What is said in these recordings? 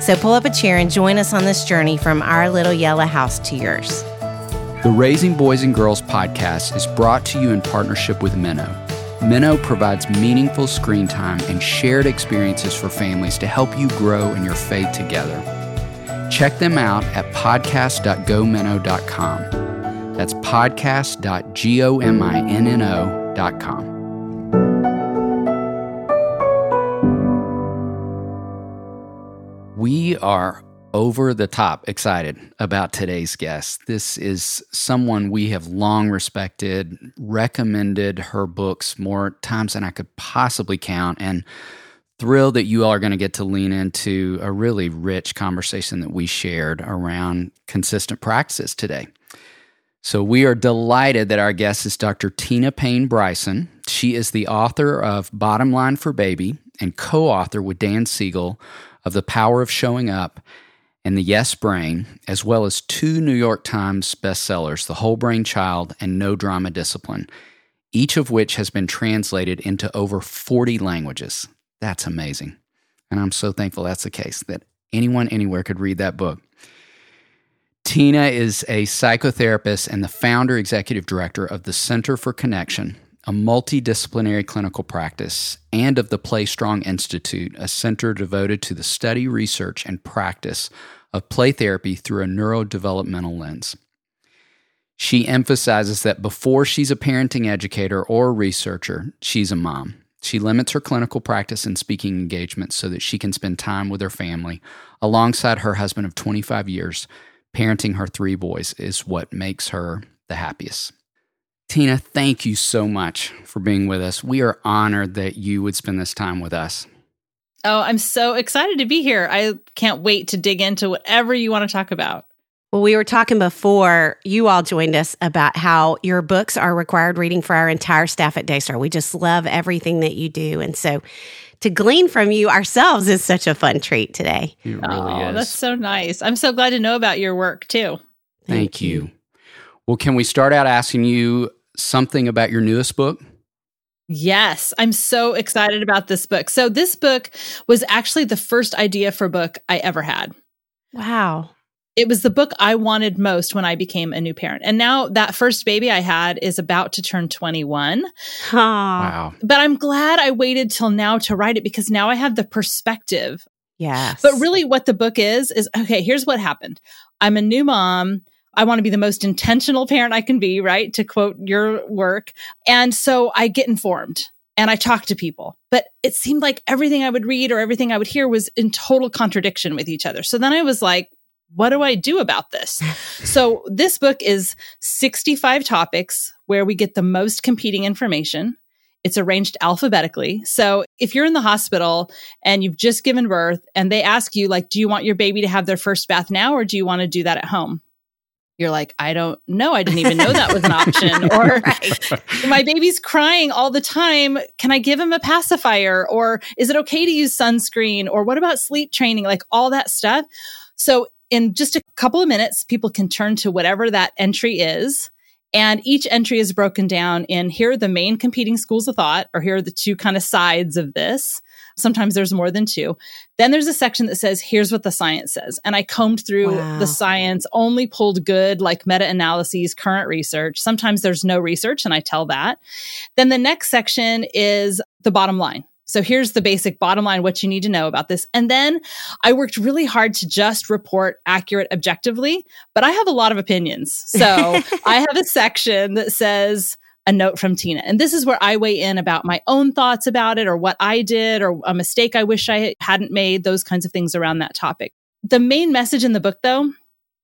So pull up a chair and join us on this journey from our little yellow house to yours. The Raising Boys and Girls podcast is brought to you in partnership with Minnow. Minnow provides meaningful screen time and shared experiences for families to help you grow in your faith together. Check them out at podcast.gominnow.com. That's podcast.gominnow.com. We are over the top excited about today's guest. This is someone we have long respected, recommended her books more times than I could possibly count, and thrilled that you all are going to get to lean into a really rich conversation that we shared around consistent practices today. So, we are delighted that our guest is Dr. Tina Payne Bryson. She is the author of Bottom Line for Baby and co author with Dan Siegel of The Power of Showing Up and The Yes Brain, as well as two New York Times bestsellers, The Whole Brain Child and No Drama Discipline, each of which has been translated into over 40 languages. That's amazing. And I'm so thankful that's the case, that anyone anywhere could read that book. Tina is a psychotherapist and the founder executive director of the Center for Connection, a multidisciplinary clinical practice, and of the Play Strong Institute, a center devoted to the study, research, and practice of play therapy through a neurodevelopmental lens. She emphasizes that before she's a parenting educator or a researcher, she's a mom. She limits her clinical practice and speaking engagements so that she can spend time with her family alongside her husband of 25 years. Parenting her three boys is what makes her the happiest. Tina, thank you so much for being with us. We are honored that you would spend this time with us. Oh, I'm so excited to be here. I can't wait to dig into whatever you want to talk about. Well, we were talking before you all joined us about how your books are required reading for our entire staff at Daystar. We just love everything that you do. And so to glean from you ourselves is such a fun treat today. It really oh, is. That's so nice. I'm so glad to know about your work too. Thank, Thank you. you. Well, can we start out asking you something about your newest book? Yes, I'm so excited about this book. So, this book was actually the first idea for book I ever had. Wow. It was the book I wanted most when I became a new parent. And now that first baby I had is about to turn 21. Wow. But I'm glad I waited till now to write it because now I have the perspective. Yes. But really, what the book is, is okay, here's what happened I'm a new mom. I want to be the most intentional parent I can be, right? To quote your work. And so I get informed and I talk to people, but it seemed like everything I would read or everything I would hear was in total contradiction with each other. So then I was like, what do I do about this? so this book is 65 topics where we get the most competing information. It's arranged alphabetically. So if you're in the hospital and you've just given birth and they ask you, like, do you want your baby to have their first bath now or do you want to do that at home? You're like, I don't know. I didn't even know that was an option. Or my baby's crying all the time. Can I give him a pacifier? Or is it okay to use sunscreen? Or what about sleep training? Like all that stuff. So in just a couple of minutes, people can turn to whatever that entry is. And each entry is broken down in here are the main competing schools of thought, or here are the two kind of sides of this. Sometimes there's more than two. Then there's a section that says, here's what the science says. And I combed through wow. the science, only pulled good, like meta analyses, current research. Sometimes there's no research, and I tell that. Then the next section is the bottom line. So here's the basic bottom line, what you need to know about this. And then I worked really hard to just report accurate objectively, but I have a lot of opinions. So I have a section that says, a note from Tina. And this is where I weigh in about my own thoughts about it or what I did or a mistake I wish I hadn't made, those kinds of things around that topic. The main message in the book, though,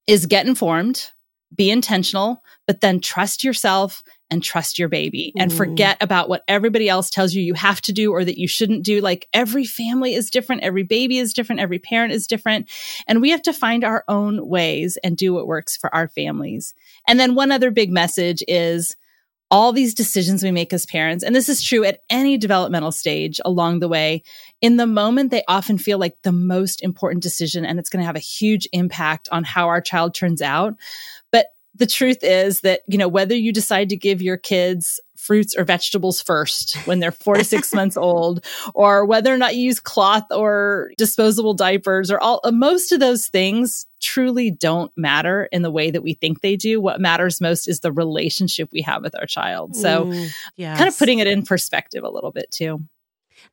is get informed, be intentional, but then trust yourself and trust your baby and mm-hmm. forget about what everybody else tells you you have to do or that you shouldn't do. Like every family is different, every baby is different, every parent is different. And we have to find our own ways and do what works for our families. And then one other big message is all these decisions we make as parents, and this is true at any developmental stage along the way, in the moment, they often feel like the most important decision, and it's going to have a huge impact on how our child turns out. But the truth is that, you know, whether you decide to give your kids fruits or vegetables first when they're four to six months old, or whether or not you use cloth or disposable diapers or all most of those things truly don't matter in the way that we think they do. What matters most is the relationship we have with our child. So, yes. kind of putting it in perspective a little bit too.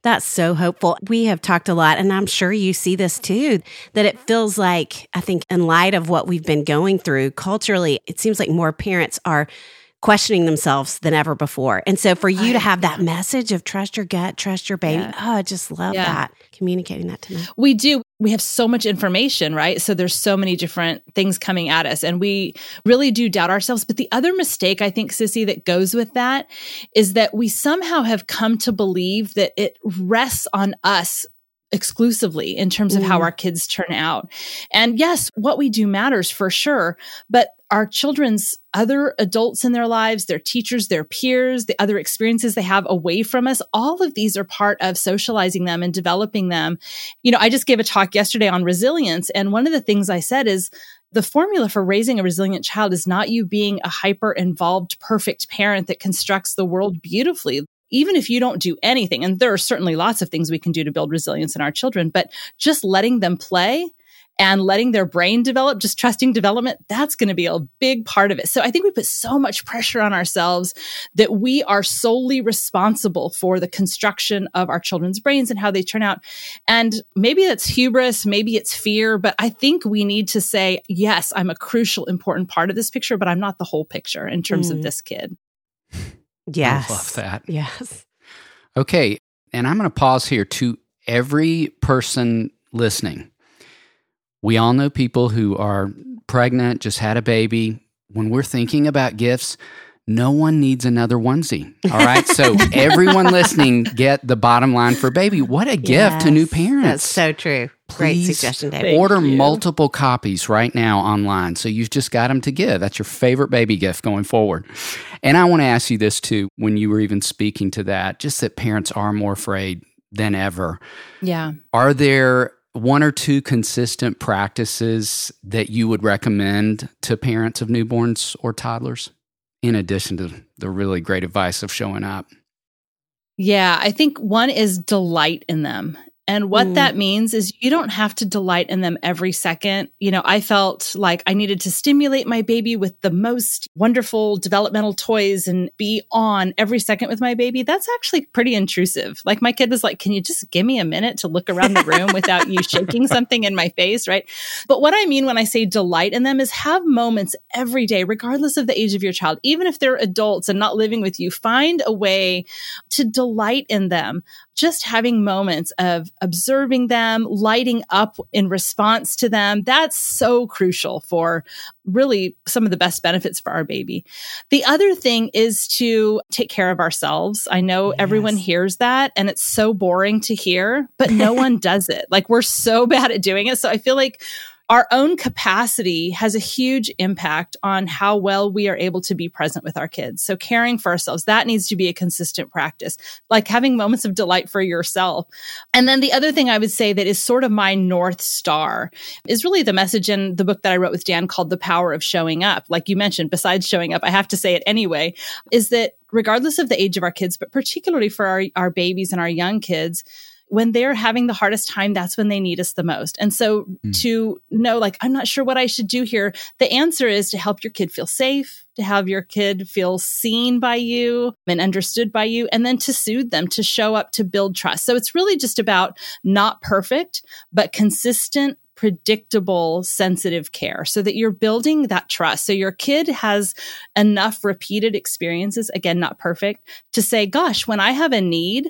That's so hopeful. We have talked a lot, and I'm sure you see this too, that it feels like, I think, in light of what we've been going through culturally, it seems like more parents are questioning themselves than ever before. And so for you to have that message of trust your gut, trust your baby, yeah. oh, I just love yeah. that. Communicating that to them. We do. We have so much information, right? So there's so many different things coming at us and we really do doubt ourselves. But the other mistake I think, Sissy, that goes with that is that we somehow have come to believe that it rests on us exclusively in terms of mm. how our kids turn out. And yes, what we do matters for sure, but our children's other adults in their lives, their teachers, their peers, the other experiences they have away from us, all of these are part of socializing them and developing them. You know, I just gave a talk yesterday on resilience. And one of the things I said is, the formula for raising a resilient child is not you being a hyper involved, perfect parent that constructs the world beautifully even if you don't do anything, and there are certainly lots of things we can do to build resilience in our children, but just letting them play and letting their brain develop, just trusting development, that's going to be a big part of it. So I think we put so much pressure on ourselves that we are solely responsible for the construction of our children's brains and how they turn out. And maybe that's hubris, maybe it's fear, but I think we need to say, yes, I'm a crucial, important part of this picture, but I'm not the whole picture in terms mm. of this kid. Yes. I love that. Yes. Okay. And I'm going to pause here to every person listening. We all know people who are pregnant, just had a baby. When we're thinking about gifts, no one needs another onesie. All right. So everyone listening, get the bottom line for baby. What a gift yes, to new parents. That's so true. Please Great suggestion, David. Order multiple copies right now online. So you've just got them to give. That's your favorite baby gift going forward. And I want to ask you this too, when you were even speaking to that, just that parents are more afraid than ever. Yeah. Are there one or two consistent practices that you would recommend to parents of newborns or toddlers? in addition to the really great advice of showing up? Yeah, I think one is delight in them. And what mm. that means is you don't have to delight in them every second. You know, I felt like I needed to stimulate my baby with the most wonderful developmental toys and be on every second with my baby. That's actually pretty intrusive. Like my kid was like, Can you just give me a minute to look around the room without you shaking something in my face? Right. But what I mean when I say delight in them is have moments every day, regardless of the age of your child, even if they're adults and not living with you, find a way to delight in them just having moments of observing them, lighting up in response to them, that's so crucial for really some of the best benefits for our baby. The other thing is to take care of ourselves. I know yes. everyone hears that and it's so boring to hear, but no one does it. Like we're so bad at doing it. So I feel like our own capacity has a huge impact on how well we are able to be present with our kids. So caring for ourselves, that needs to be a consistent practice, like having moments of delight for yourself. And then the other thing I would say that is sort of my North Star is really the message in the book that I wrote with Dan called The Power of Showing Up. Like you mentioned, besides showing up, I have to say it anyway, is that regardless of the age of our kids, but particularly for our, our babies and our young kids, when they're having the hardest time, that's when they need us the most. And so mm. to know, like, I'm not sure what I should do here, the answer is to help your kid feel safe, to have your kid feel seen by you and understood by you, and then to soothe them, to show up, to build trust. So it's really just about not perfect, but consistent predictable, sensitive care so that you're building that trust. So your kid has enough repeated experiences, again, not perfect, to say, gosh, when I have a need,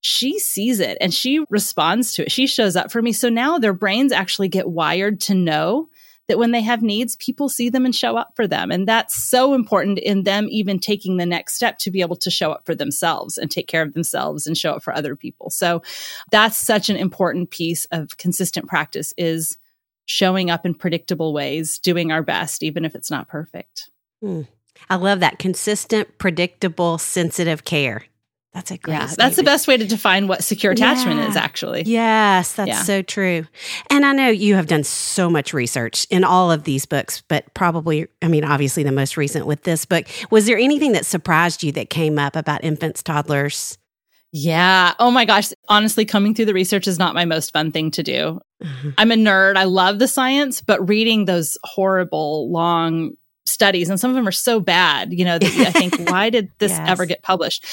she sees it and she responds to it. She shows up for me. So now their brains actually get wired to know that when they have needs, people see them and show up for them. And that's so important in them even taking the next step to be able to show up for themselves and take care of themselves and show up for other people. So that's such an important piece of consistent practice is showing up in predictable ways, doing our best, even if it's not perfect. Hmm. I love that consistent, predictable, sensitive care. That's a great. Yeah, statement. that's the best way to define what secure attachment yeah. is. Actually, yes, that's yeah. so true. And I know you have done so much research in all of these books, but probably, I mean, obviously, the most recent with this book. Was there anything that surprised you that came up about infants, toddlers? Yeah. Oh my gosh. Honestly, coming through the research is not my most fun thing to do. Mm-hmm. I'm a nerd. I love the science, but reading those horrible, long studies and some of them are so bad you know that i think why did this yes. ever get published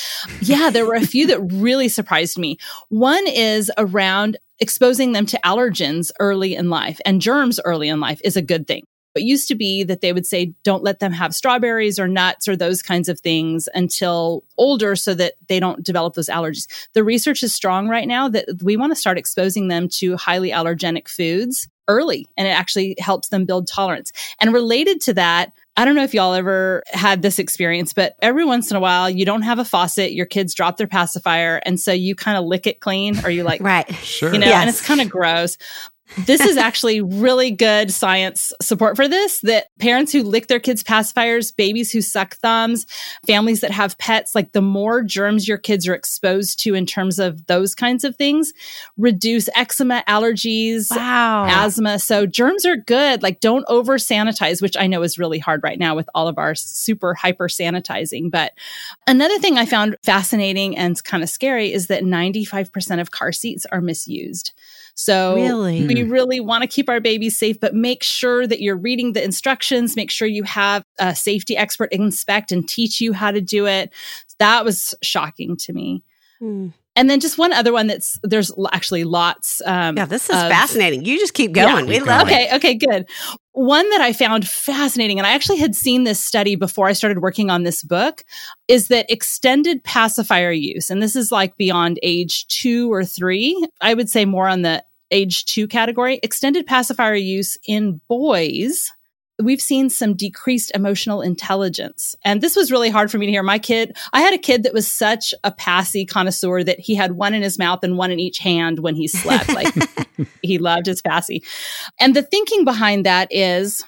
yeah there were a few that really surprised me one is around exposing them to allergens early in life and germs early in life is a good thing it used to be that they would say, don't let them have strawberries or nuts or those kinds of things until older so that they don't develop those allergies. The research is strong right now that we want to start exposing them to highly allergenic foods early and it actually helps them build tolerance. And related to that, I don't know if y'all ever had this experience, but every once in a while you don't have a faucet, your kids drop their pacifier, and so you kind of lick it clean or you like, right. Sure. You know, yes. and it's kind of gross this is actually really good science support for this that parents who lick their kids' pacifiers, babies who suck thumbs, families that have pets, like the more germs your kids are exposed to in terms of those kinds of things, reduce eczema, allergies, wow. asthma. So germs are good. Like don't over sanitize, which I know is really hard right now with all of our super hyper sanitizing. But another thing I found fascinating and kind of scary is that 95% of car seats are misused. So really? we really want to keep our babies safe, but make sure that you're reading the instructions. Make sure you have a safety expert inspect and teach you how to do it. That was shocking to me. Hmm. And then just one other one that's there's actually lots. Um, yeah, this is of, fascinating. You just keep going. Yeah. We love okay, it. Okay, good. One that I found fascinating, and I actually had seen this study before I started working on this book, is that extended pacifier use, and this is like beyond age two or three, I would say more on the age two category, extended pacifier use in boys we've seen some decreased emotional intelligence. And this was really hard for me to hear. My kid, I had a kid that was such a passy connoisseur that he had one in his mouth and one in each hand when he slept. Like he loved his passy. And the thinking behind that is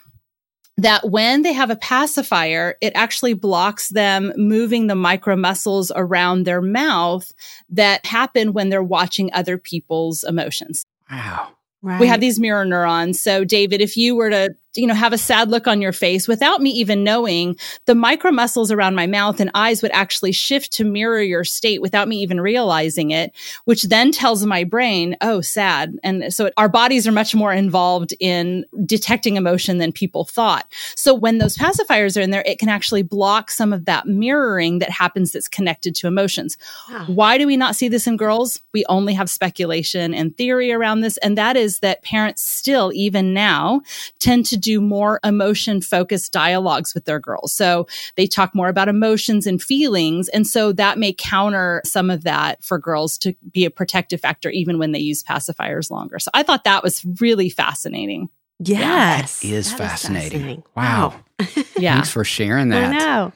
that when they have a pacifier, it actually blocks them moving the micro muscles around their mouth that happen when they're watching other people's emotions. Wow. Right. We have these mirror neurons. So, David, if you were to you know, have a sad look on your face without me even knowing, the micro muscles around my mouth and eyes would actually shift to mirror your state without me even realizing it, which then tells my brain, oh, sad. And so it, our bodies are much more involved in detecting emotion than people thought. So when those pacifiers are in there, it can actually block some of that mirroring that happens that's connected to emotions. Wow. Why do we not see this in girls? We only have speculation and theory around this. And that is that parents still, even now, tend to do more emotion focused dialogues with their girls. So they talk more about emotions and feelings. And so that may counter some of that for girls to be a protective factor, even when they use pacifiers longer. So I thought that was really fascinating. Yes. Yeah, that is that fascinating. fascinating. Wow. yeah. Thanks for sharing that. I know.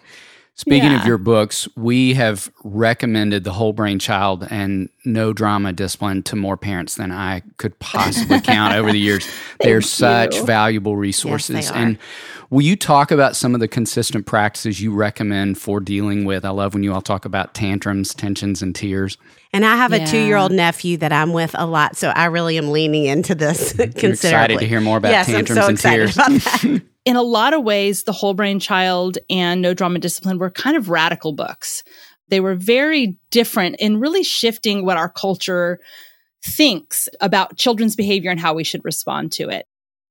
Speaking yeah. of your books, we have recommended the whole brain child and no drama discipline to more parents than I could possibly count over the years. They're such you. valuable resources. Yes, and will you talk about some of the consistent practices you recommend for dealing with? I love when you all talk about tantrums, tensions, and tears. And I have a two year old nephew that I'm with a lot, so I really am leaning into this considerably. excited to hear more about yes, tantrums so and tears. in a lot of ways, The Whole Brain Child and No Drama Discipline were kind of radical books. They were very different in really shifting what our culture thinks about children's behavior and how we should respond to it.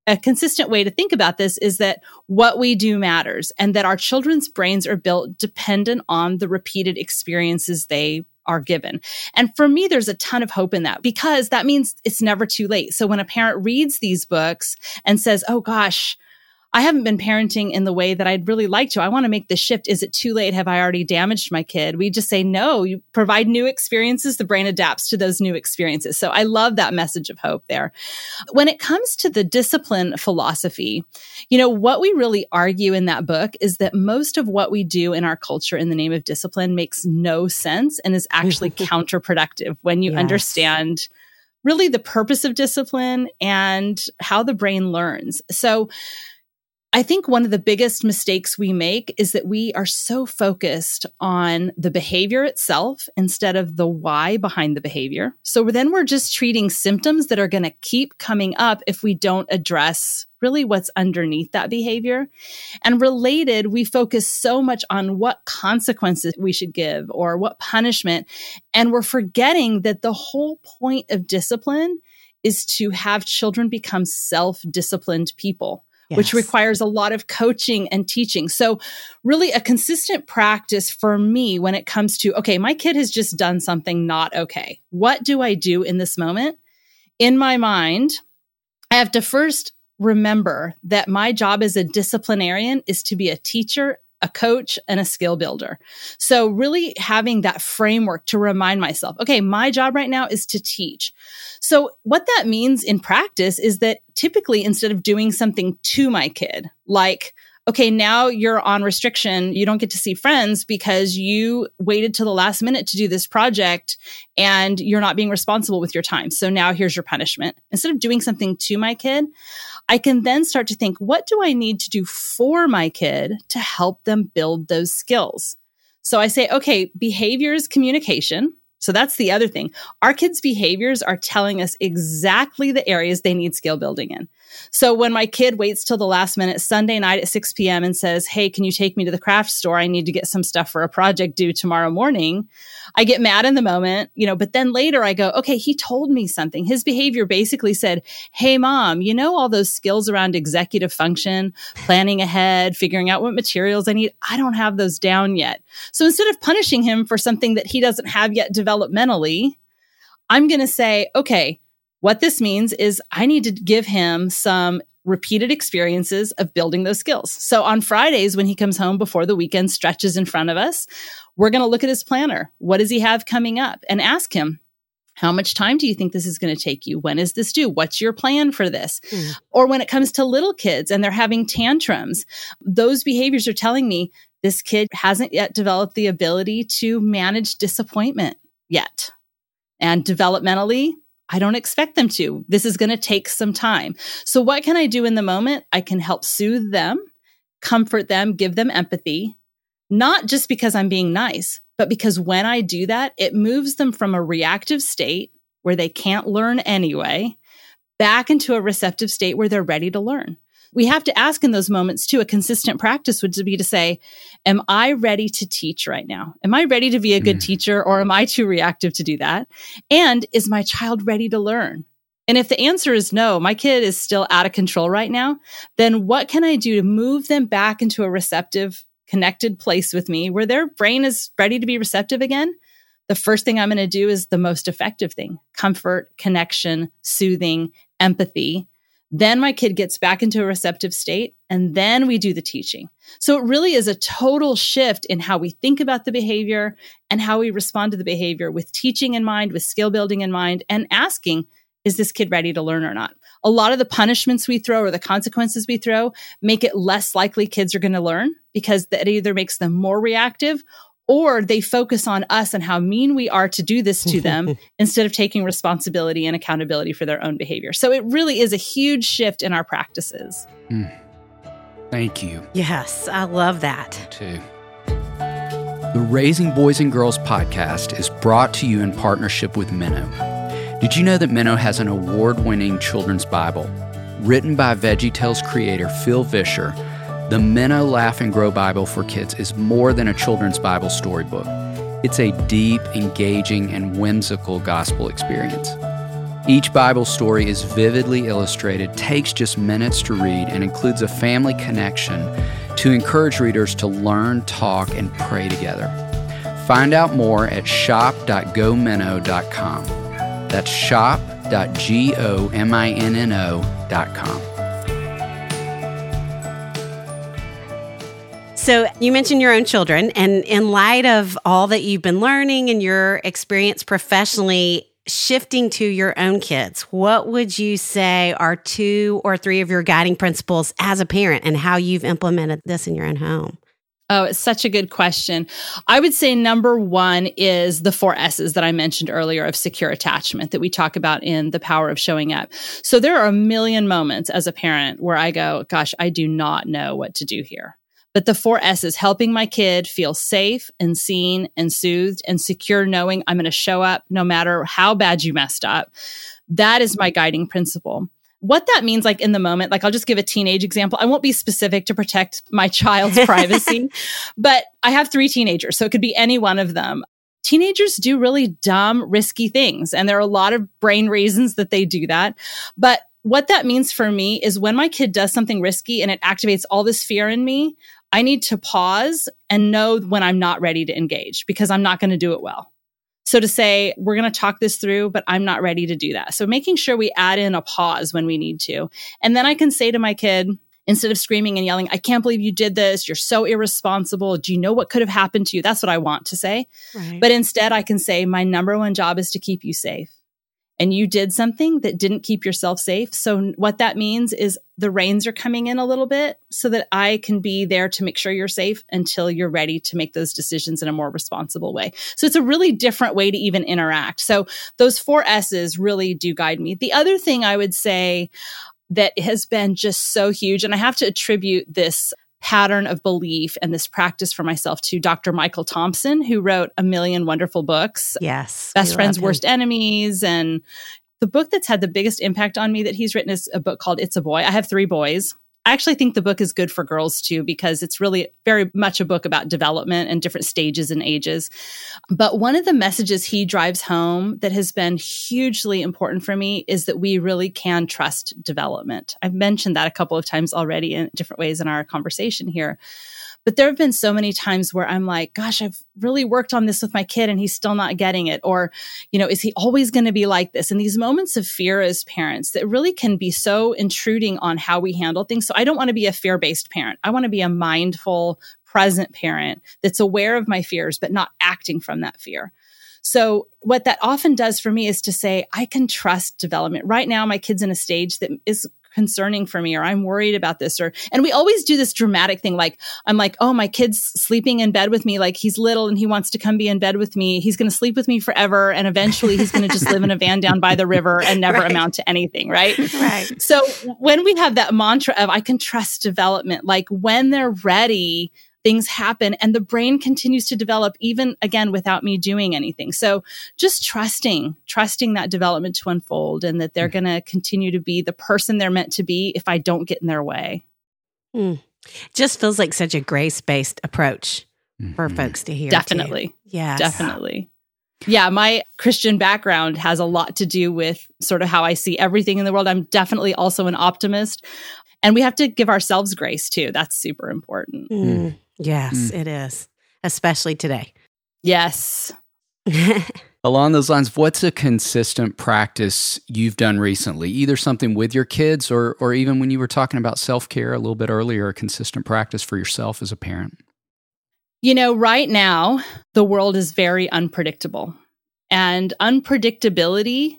A consistent way to think about this is that what we do matters and that our children's brains are built dependent on the repeated experiences they are given. And for me, there's a ton of hope in that because that means it's never too late. So when a parent reads these books and says, Oh gosh, I haven't been parenting in the way that I'd really like to. I want to make the shift. Is it too late? Have I already damaged my kid? We just say, no, you provide new experiences. The brain adapts to those new experiences. So I love that message of hope there. When it comes to the discipline philosophy, you know, what we really argue in that book is that most of what we do in our culture in the name of discipline makes no sense and is actually counterproductive when you yes. understand really the purpose of discipline and how the brain learns. So, I think one of the biggest mistakes we make is that we are so focused on the behavior itself instead of the why behind the behavior. So then we're just treating symptoms that are going to keep coming up if we don't address really what's underneath that behavior. And related, we focus so much on what consequences we should give or what punishment. And we're forgetting that the whole point of discipline is to have children become self disciplined people yes. which requires a lot of coaching and teaching. So, really, a consistent practice for me when it comes to, okay, my kid has just done something not okay. What do I do in this moment? In my mind, I have to first remember that my job as a disciplinarian is to be a teacher a coach and a skill builder. So really having that framework to remind myself, okay, my job right now is to teach. So what that means in practice is that typically instead of doing something to my kid, like okay, now you're on restriction. You don't get to see friends because you waited till the last minute to do this project and you're not being responsible with your time. So now here's your punishment. Instead of doing something to my kid, I can then start to think, what do I need to do for my kid to help them build those skills? So I say, okay, behavior is communication. So that's the other thing. Our kids' behaviors are telling us exactly the areas they need skill building in. So when my kid waits till the last minute Sunday night at 6 p.m. and says, Hey, can you take me to the craft store? I need to get some stuff for a project due tomorrow morning. I get mad in the moment, you know, but then later I go, okay, he told me something. His behavior basically said, Hey, mom, you know, all those skills around executive function, planning ahead, figuring out what materials I need. I don't have those down yet. So instead of punishing him for something that he doesn't have yet developmentally, I'm going to say, okay, what this means is I need to give him some repeated experiences of building those skills. So on Fridays, when he comes home before the weekend stretches in front of us, we're going to look at his planner. What does he have coming up? And ask him, how much time do you think this is going to take you? When is this due? What's your plan for this? Mm. Or when it comes to little kids and they're having tantrums, those behaviors are telling me this kid hasn't yet developed the ability to manage disappointment yet. And developmentally, I don't expect them to. This is going to take some time. So, what can I do in the moment? I can help soothe them, comfort them, give them empathy, not just because I'm being nice, but because when I do that, it moves them from a reactive state where they can't learn anyway back into a receptive state where they're ready to learn we have to ask in those moments too. A consistent practice would be to say, Am I ready to teach right now? Am I ready to be a good mm. teacher or am I too reactive to do that? And is my child ready to learn? And if the answer is no, my kid is still out of control right now, then what can I do to move them back into a receptive, connected place with me where their brain is ready to be receptive again? The first thing I'm going to do is the most effective thing comfort, connection, soothing, empathy then my kid gets back into a receptive state and then we do the teaching. So it really is a total shift in how we think about the behavior and how we respond to the behavior with teaching in mind, with skill building in mind, and asking, is this kid ready to learn or not? A lot of the punishments we throw or the consequences we throw make it less likely kids are going to learn because that either makes them more reactive or they focus on us and how mean we are to do this to them instead of taking responsibility and accountability for their own behavior. So it really is a huge shift in our practices. Mm. Thank you. Yes, I love that. Too. The Raising Boys and Girls podcast is brought to you in partnership with Minnow. Did you know that Minnow has an award winning children's Bible? Written by VeggieTales creator Phil Vischer the Minnow Laugh and Grow Bible for Kids is more than a children's Bible storybook. It's a deep, engaging, and whimsical gospel experience. Each Bible story is vividly illustrated, takes just minutes to read, and includes a family connection to encourage readers to learn, talk, and pray together. Find out more at shop.gominnow.com. That's shop.gominnow.com. So, you mentioned your own children, and in light of all that you've been learning and your experience professionally, shifting to your own kids, what would you say are two or three of your guiding principles as a parent and how you've implemented this in your own home? Oh, it's such a good question. I would say number one is the four S's that I mentioned earlier of secure attachment that we talk about in The Power of Showing Up. So there are a million moments as a parent where I go, gosh, I do not know what to do here. But the four S's helping my kid feel safe and seen and soothed and secure, knowing I'm going to show up no matter how bad you messed up. That is my guiding principle. What that means like in the moment like i'll just give a teenage example. I won't be specific to protect my child's privacy but i have three teenagers so it could be any one of them. Teenagers do really dumb risky things and there are a lot of brain reasons that they do that. But what that means for me is when my kid does something risky and it activates all this fear in me i need to pause and know when i'm not ready to engage because i'm not going to do it well so to say, we're going to talk this through, but I'm not ready to do that. So making sure we add in a pause when we need to. And then I can say to my kid, instead of screaming and yelling, I can't believe you did this. You're so irresponsible. Do you know what could have happened to you? That's what I want to say. Right. But instead, I can say, my number one job is to keep you safe and you did something that didn't keep yourself safe. So what that means is the reins are coming in a little bit so that I can be there to make sure you're safe until you're ready to make those decisions in a more responsible way. So it's a really different way to even interact. So those four S's really do guide me. The other thing I would say that has been just so huge, and I have to attribute this pattern of belief and this practice for myself to Dr. Michael Thompson, who wrote a million wonderful books. Yes. Best Friends, Worst Enemies. And the book that's had the biggest impact on me that he's written is a book called It's a Boy. I have three boys. I actually think the book is good for girls too, because it's really very much a book about development and different stages and ages. But one of the messages he drives home that has been hugely important for me is that we really can trust development. I've mentioned that a couple of times already in different ways in our conversation here. But there have been so many times where I'm like, gosh, I've really worked on this with my kid and he's still not getting it. Or, you know, is he always going to be like this? And these moments of fear as parents that really can be so intruding on how we handle things. So I don't want to be a fear based parent. I want to be a mindful, present parent that's aware of my fears, but not acting from that fear. So, what that often does for me is to say, I can trust development. Right now, my kid's in a stage that is concerning for me or I'm worried about this or and we always do this dramatic thing like I'm like oh my kid's sleeping in bed with me like he's little and he wants to come be in bed with me. He's going to sleep with me forever and eventually he's going to just live in a van down by the river and never right. amount to anything right? Right. So when we have that mantra of I can trust development like when they're ready things happen and the brain continues to develop even again without me doing anything. So just trusting, trusting that development to unfold and that they're mm. going to continue to be the person they're meant to be if I don't get in their way. Mm. Just feels like such a grace based approach mm-hmm. for folks to hear. Definitely. Yeah. Definitely. Yeah, my Christian background has a lot to do with sort of how I see everything in the world. I'm definitely also an optimist. And we have to give ourselves grace too. That's super important. Mm. Yes, mm. it is, especially today. Yes. Along those lines, what's a consistent practice you've done recently? Either something with your kids or or even when you were talking about self-care a little bit earlier, a consistent practice for yourself as a parent. You know, right now, the world is very unpredictable. And unpredictability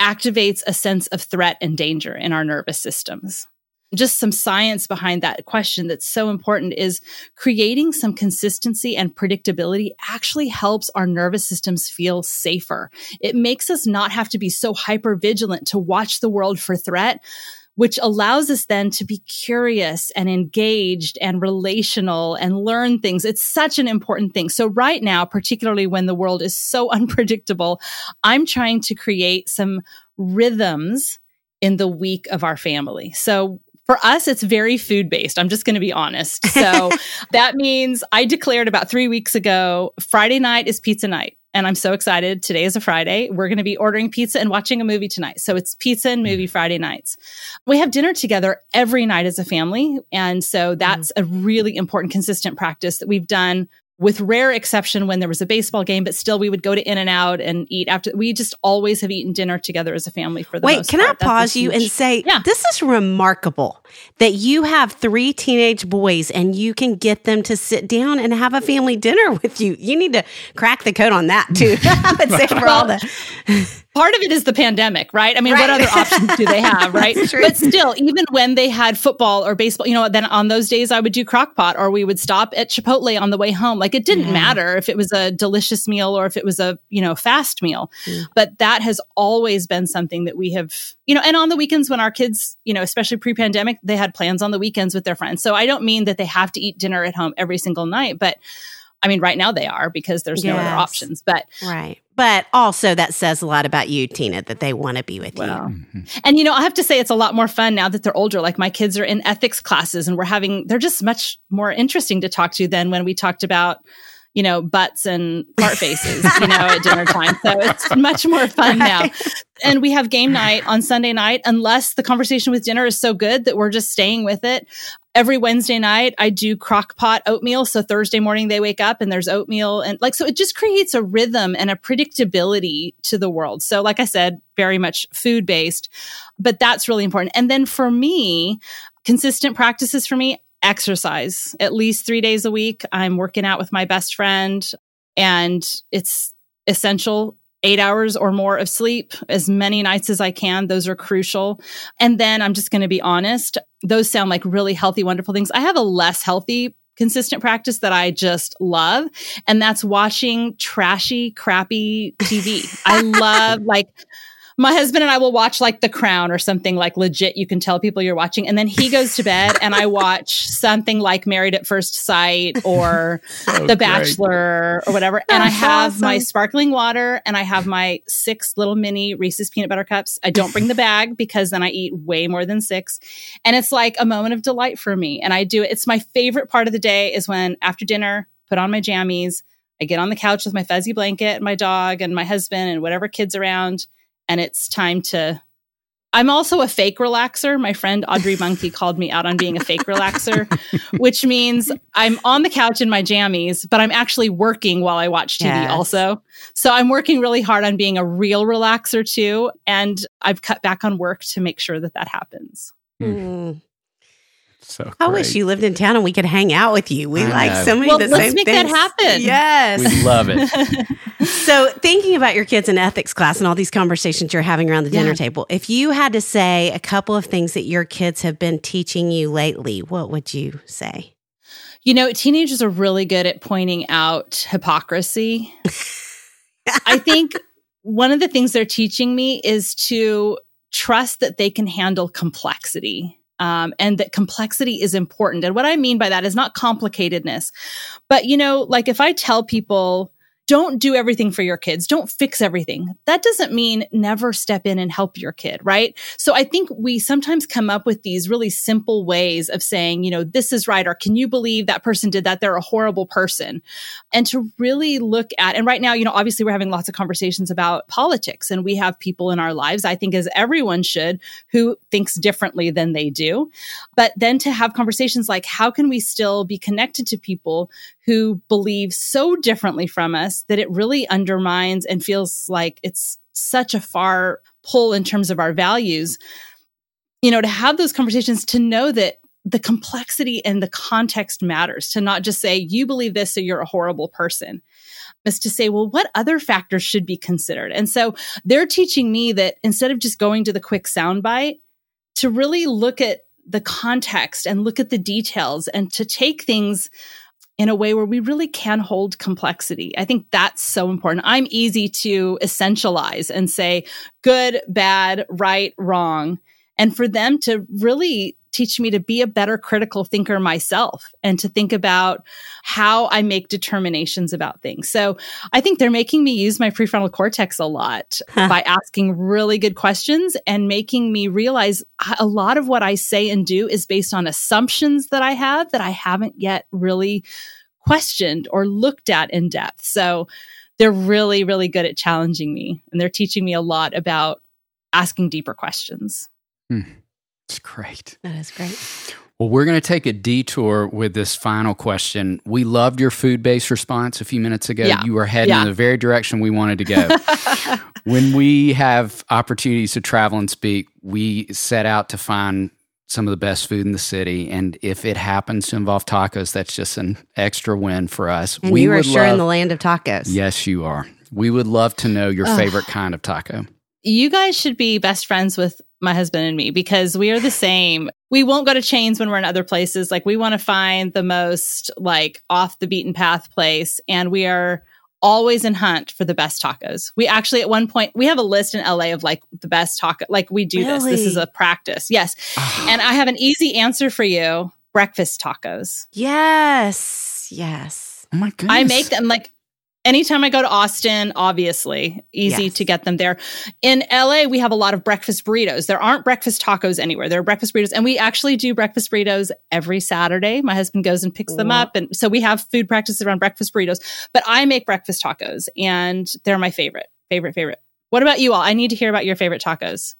activates a sense of threat and danger in our nervous systems just some science behind that question that's so important is creating some consistency and predictability actually helps our nervous systems feel safer. It makes us not have to be so hyper vigilant to watch the world for threat which allows us then to be curious and engaged and relational and learn things. It's such an important thing. So right now, particularly when the world is so unpredictable, I'm trying to create some rhythms in the week of our family. So for us, it's very food based. I'm just going to be honest. So that means I declared about three weeks ago Friday night is pizza night. And I'm so excited. Today is a Friday. We're going to be ordering pizza and watching a movie tonight. So it's pizza and movie mm. Friday nights. We have dinner together every night as a family. And so that's mm. a really important, consistent practice that we've done with rare exception when there was a baseball game, but still we would go to In and Out and eat after. We just always have eaten dinner together as a family for the Wait, can part. I pause you and say yeah. this is remarkable that you have three teenage boys and you can get them to sit down and have a family dinner with you. You need to crack the code on that too. I would say for all the part of it is the pandemic, right? I mean, right. what other options do they have, right? but still, even when they had football or baseball, you know, then on those days I would do crock pot or we would stop at Chipotle on the way home. Like it didn't matter if it was a delicious meal or if it was a, you know, fast meal. Mm. But that has always been something that we have, you know, and on the weekends when our kids, you know, especially pre pandemic, they had plans on the weekends with their friends. So I don't mean that they have to eat dinner at home every single night, but I mean, right now they are because there's yes. no other options. But right. But also that says a lot about you, Tina, that they want to be with well, you. Mm-hmm. And you know, I have to say it's a lot more fun now that they're older. Like my kids are in ethics classes and we're having they're just much more interesting to talk to than when we talked about you know, butts and fart faces, you know, at dinner time. So it's much more fun right. now. And we have game night on Sunday night, unless the conversation with dinner is so good that we're just staying with it. Every Wednesday night, I do crock pot oatmeal. So Thursday morning, they wake up and there's oatmeal. And like, so it just creates a rhythm and a predictability to the world. So, like I said, very much food based, but that's really important. And then for me, consistent practices for me, exercise at least three days a week. I'm working out with my best friend, and it's essential. Eight hours or more of sleep, as many nights as I can. Those are crucial. And then I'm just going to be honest, those sound like really healthy, wonderful things. I have a less healthy consistent practice that I just love. And that's watching trashy, crappy TV. I love like my husband and I will watch like The Crown or something like legit. You can tell people you're watching. And then he goes to bed and I watch something like Married at First Sight or so The Bachelor or whatever. That's and I have awesome. my sparkling water and I have my six little mini Reese's peanut butter cups. I don't bring the bag because then I eat way more than six. And it's like a moment of delight for me. And I do it. It's my favorite part of the day is when after dinner, put on my jammies. I get on the couch with my fuzzy blanket and my dog and my husband and whatever kids around and it's time to I'm also a fake relaxer. My friend Audrey Monke called me out on being a fake relaxer, which means I'm on the couch in my jammies, but I'm actually working while I watch TV yes. also. So I'm working really hard on being a real relaxer too. And I've cut back on work to make sure that that happens. Mm. So great. I wish you lived in town and we could hang out with you. We I like know. so many well, of the let's same make things. that happen. Yes. We love it. so thinking about your kids in ethics class and all these conversations you're having around the dinner table, if you had to say a couple of things that your kids have been teaching you lately, what would you say? You know, teenagers are really good at pointing out hypocrisy. I think one of the things they're teaching me is to trust that they can handle complexity um, and that complexity is important. And what I mean by that is not complicatedness, but you know, like if I tell people, don't do everything for your kids. Don't fix everything. That doesn't mean never step in and help your kid, right? So I think we sometimes come up with these really simple ways of saying, you know, this is right, or can you believe that person did that? They're a horrible person. And to really look at, and right now, you know, obviously we're having lots of conversations about politics and we have people in our lives, I think as everyone should, who thinks differently than they do. But then to have conversations like, how can we still be connected to people who believe so differently from us that it really undermines and feels like it's such a far pull in terms of our values. You know, to have those conversations, to know that the complexity and the context matters, to not just say, you believe this, so you're a horrible person is to say, well, what other factors should be considered? And so they're teaching me that instead of just going to the quick soundbite, to really look at the context and look at the details and to take things in a way where we really can hold complexity. I think that's so important. I'm easy to essentialize and say good, bad, right, wrong. And for them to really teach me to be a better critical thinker myself and to think about how I make determinations about things. So I think they're making me use my prefrontal cortex a lot by asking really good questions and making me realize a lot of what I say and do is based on assumptions that I have that I haven't yet really questioned or looked at in depth. So they're really, really good at challenging me and they're teaching me a lot about asking deeper questions. Hmm. It's great. That is great. Well, we're going to take a detour with this final question. We loved your food based response a few minutes ago. Yeah. You were heading Yeah. in the very direction we wanted to go. when we have opportunities to travel and speak, we set out to find some of the best food in the city. And if it happens to involve tacos, that's just an extra win for us. And we you are sure in the land of tacos. Yes, you are. We would love to know your favorite kind of taco. you guys should be best friends with my husband and me because we are the same. We won't go to chains when we're in other places. Like we want to find the most like off the beaten path place and we are always in hunt for the best tacos. We actually at one point we have a list in LA of like the best taco like we do this. This is a practice. Yes. and I have an easy answer for you. Breakfast tacos. Yes. Yes. Oh my goodness. I make them like anytime I go to Austin, obviously, easy Yes. to get them there. In LA, we have a lot of breakfast burritos. There aren't breakfast tacos anywhere. There are breakfast burritos. And we actually do breakfast burritos every Saturday. My husband goes and picks them up. And so we have food practices around breakfast burritos. But I make breakfast tacos and they're my favorite, favorite, favorite. What about you all? I need to hear about your favorite tacos.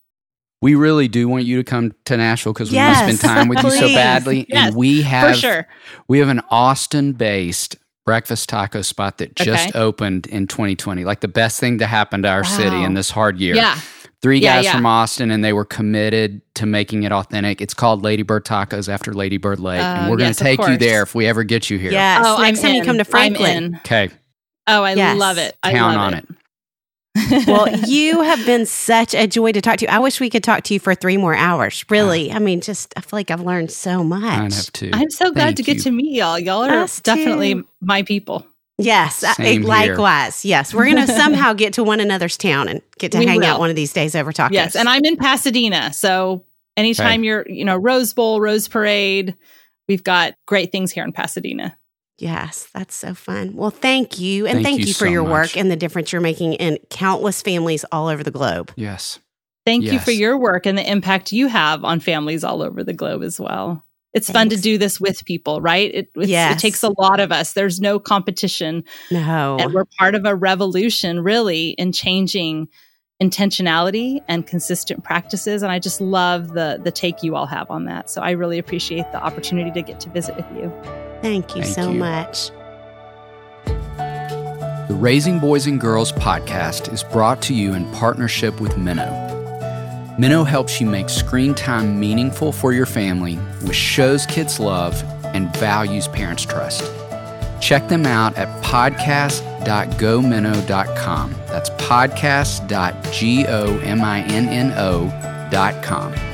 We really do want you to come to Nashville because we Yes, want to spend time with you so badly. Yes, and we have For sure. we have an Austin based breakfast taco spot that just Okay. opened in 2020. Like the best thing to happen to our city in this hard year. Yeah. Three Yeah, guys yeah. from Austin and they were committed to making it authentic. It's called Ladybird Tacos after Ladybird Lake. and Oh, we're going to of take you there if we ever get you here. Yes. Oh, Next I'm time you in. come to Franklin. Okay. Oh, I Yes. love it. I Count love on it. it. Well, you have been such a joy to talk to. I wish we could talk to you for three more hours. Really. I mean, just I feel like I've learned so much. I much. have too. I'm so glad Thank to get you. to meet y'all. Y'all are Us definitely too. my people. Yes, I- likewise. Yes, we're going to somehow get to one another's town and get to We hang will. out one of these days over tacos. Yes, and I'm in Pasadena, so anytime Okay. you're, you know, Rose Bowl, Rose Parade, we've got great things here in Pasadena. Yes, that's so fun. Well, thank you. And Thank thank, you you, for so your much. work and the difference you're making in countless families all over the globe. yes. Thank you for your work and the impact you have on families all over the globe as well. It's fun to do this with people, right? It, it's- Yes. it takes a lot of us. There's no competition, No. and we're part of a revolution, really, in changing intentionality and consistent practices. And I just love the the take you all have on that. So I really appreciate the opportunity to get to visit with you. Thank you Thank so you. much. The Raising Boys and Girls podcast is brought to you in partnership with Minnow. Minnow helps you make screen time meaningful for your family with shows kids love and values parents trust. Check them out at podcast.gominnow.com. That's podcast.gominnow.com.